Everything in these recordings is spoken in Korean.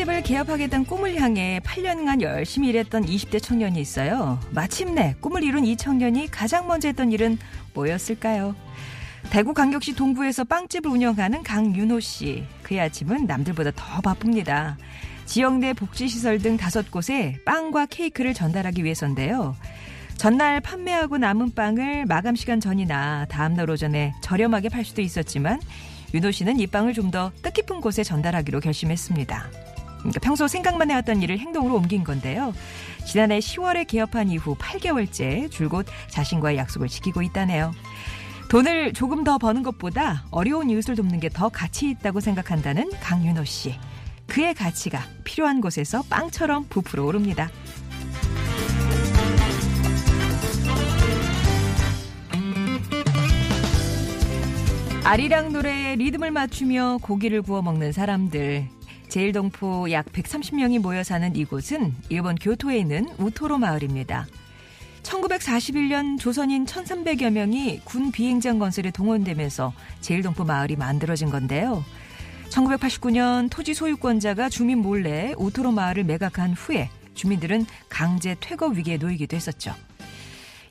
빵집을 개업하겠다는 꿈을 향해 8년간 열심히 일했던 20대 청년이 있어요. 마침내 꿈을 이룬 이 청년이 가장 먼저 했던 일은 뭐였을까요? 대구광역시 동구에서 빵집을 운영하는 강윤호 씨. 그의 아침은 남들보다 더 바쁩니다. 지역 내 복지시설 등 다섯 곳에 빵과 케이크를 전달하기 위해서인데요. 전날 판매하고 남은 빵을 마감 시간 전이나 다음날 오전에 저렴하게 팔 수도 있었지만 윤호 씨는 이 빵을 좀 더 뜻깊은 곳에 전달하기로 결심했습니다. 그러니까 평소 생각만 해왔던 일을 행동으로 옮긴 건데요. 지난해 10월에 개업한 이후 8개월째 줄곧 자신과의 약속을 지키고 있다네요. 돈을 조금 더 버는 것보다 어려운 이웃을 돕는 게 더 가치 있다고 생각한다는 강윤호 씨. 그의 가치가 필요한 곳에서 빵처럼 부풀어 오릅니다. 아리랑 노래에 리듬을 맞추며 고기를 구워 먹는 사람들. 제일동포 약 130명이 모여 사는 이곳은 일본 교토에 있는 우토로 마을입니다. 1941년 조선인 1,300여 명이 군 비행장 건설에 동원되면서 제일동포 마을이 만들어진 건데요. 1989년 토지 소유권자가 주민 몰래 우토로 마을을 매각한 후에 주민들은 강제 퇴거 위기에 놓이기도 했었죠.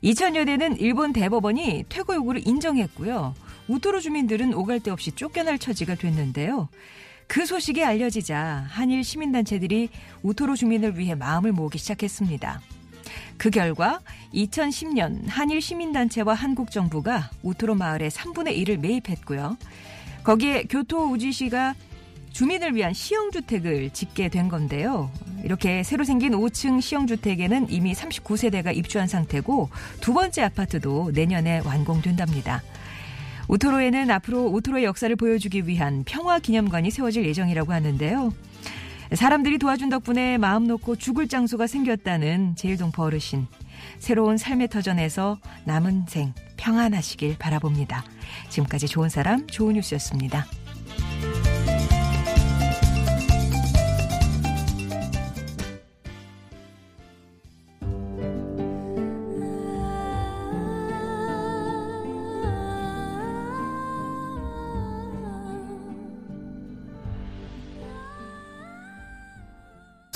2000년에는 일본 대법원이 퇴거 요구를 인정했고요. 우토로 주민들은 오갈 데 없이 쫓겨날 처지가 됐는데요. 그 소식이 알려지자 한일 시민단체들이 우토로 주민을 위해 마음을 모으기 시작했습니다. 그 결과 2010년 한일 시민단체와 한국 정부가 우토로 마을의 3분의 1을 매입했고요. 거기에 교토 우지시가 주민을 위한 시형주택을 짓게 된 건데요. 이렇게 새로 생긴 5층 시형주택에는 이미 39세대가 입주한 상태고 두 번째 아파트도 내년에 완공된답니다. 우토로에는 앞으로 우토로의 역사를 보여주기 위한 평화 기념관이 세워질 예정이라고 하는데요. 사람들이 도와준 덕분에 마음 놓고 죽을 장소가 생겼다는 제일동포 어르신. 새로운 삶의 터전에서 남은 생 평안하시길 바라봅니다. 지금까지 좋은 사람, 좋은 뉴스였습니다.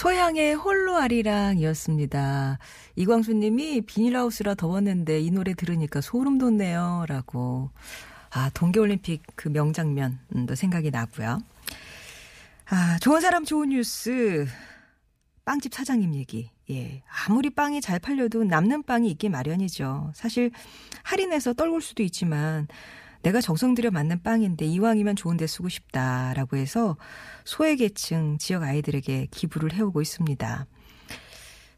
소향의 홀로 아리랑이었습니다. 이광수님이 비닐하우스라 더웠는데 이 노래 들으니까 소름 돋네요. 라고. 아, 동계올림픽 그 명장면도 생각이 나고요. 아, 좋은 사람 좋은 뉴스. 빵집 사장님 얘기. 예. 아무리 빵이 잘 팔려도 남는 빵이 있기 마련이죠. 사실 할인해서 떨굴 수도 있지만 내가 정성 들여 만든 빵인데 이왕이면 좋은 데 쓰고 싶다라고 해서 소외계층 지역 아이들에게 기부를 해오고 있습니다.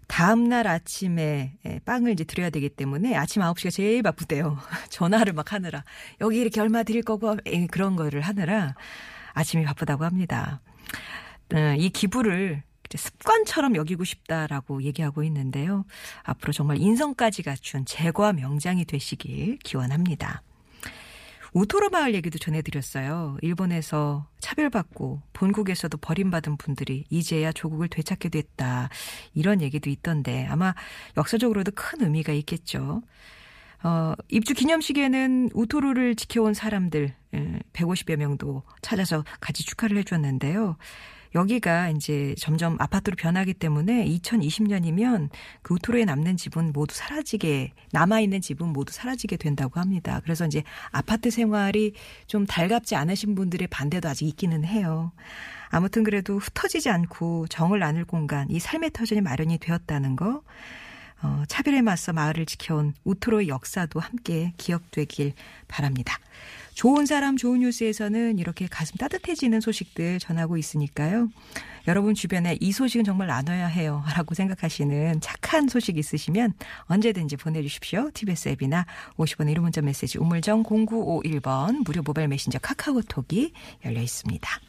다음 날 아침에 예, 빵을 이제 드려야 되기 때문에 아침 9시가 제일 바쁘대요. 전화를 막 하느라. 여기 이렇게 얼마 드릴 거고 예, 그런 거를 하느라 아침이 바쁘다고 합니다. 어, 이 기부를 습관처럼 여기고 싶다라고 얘기하고 있는데요. 앞으로 정말 인성까지 갖춘 제과 명장이 되시길 기원합니다. 우토로 마을 얘기도 전해드렸어요. 일본에서 차별받고 본국에서도 버림받은 분들이 이제야 조국을 되찾게 됐다. 이런 얘기도 있던데 아마 역사적으로도 큰 의미가 있겠죠. 어, 입주 기념식에는 우토로를 지켜온 사람들 150여 예, 명도 찾아서 같이 축하를 해줬는데요. 여기가 이제 점점 아파트로 변하기 때문에 2020년이면 그 우토로에 남는 집은 모두 사라지게 남아 있는 집은 모두 사라지게 된다고 합니다. 그래서 이제 아파트 생활이 좀 달갑지 않으신 분들의 반대도 아직 있기는 해요. 아무튼 그래도 흩어지지 않고 정을 나눌 공간, 이 삶의 터전이 마련이 되었다는 거. 어, 차별에 맞서 마을을 지켜온 우토로의 역사도 함께 기억되길 바랍니다. 좋은 사람 좋은 뉴스에서는 이렇게 가슴 따뜻해지는 소식들 전하고 있으니까요. 여러분 주변에 이 소식은 정말 나눠야 해요. 라고 생각하시는 착한 소식 있으시면 언제든지 보내주십시오. TBS 앱이나 50원의 1호 문자 메시지 우물정 0951번 무료 모바일 메신저 카카오톡이 열려 있습니다.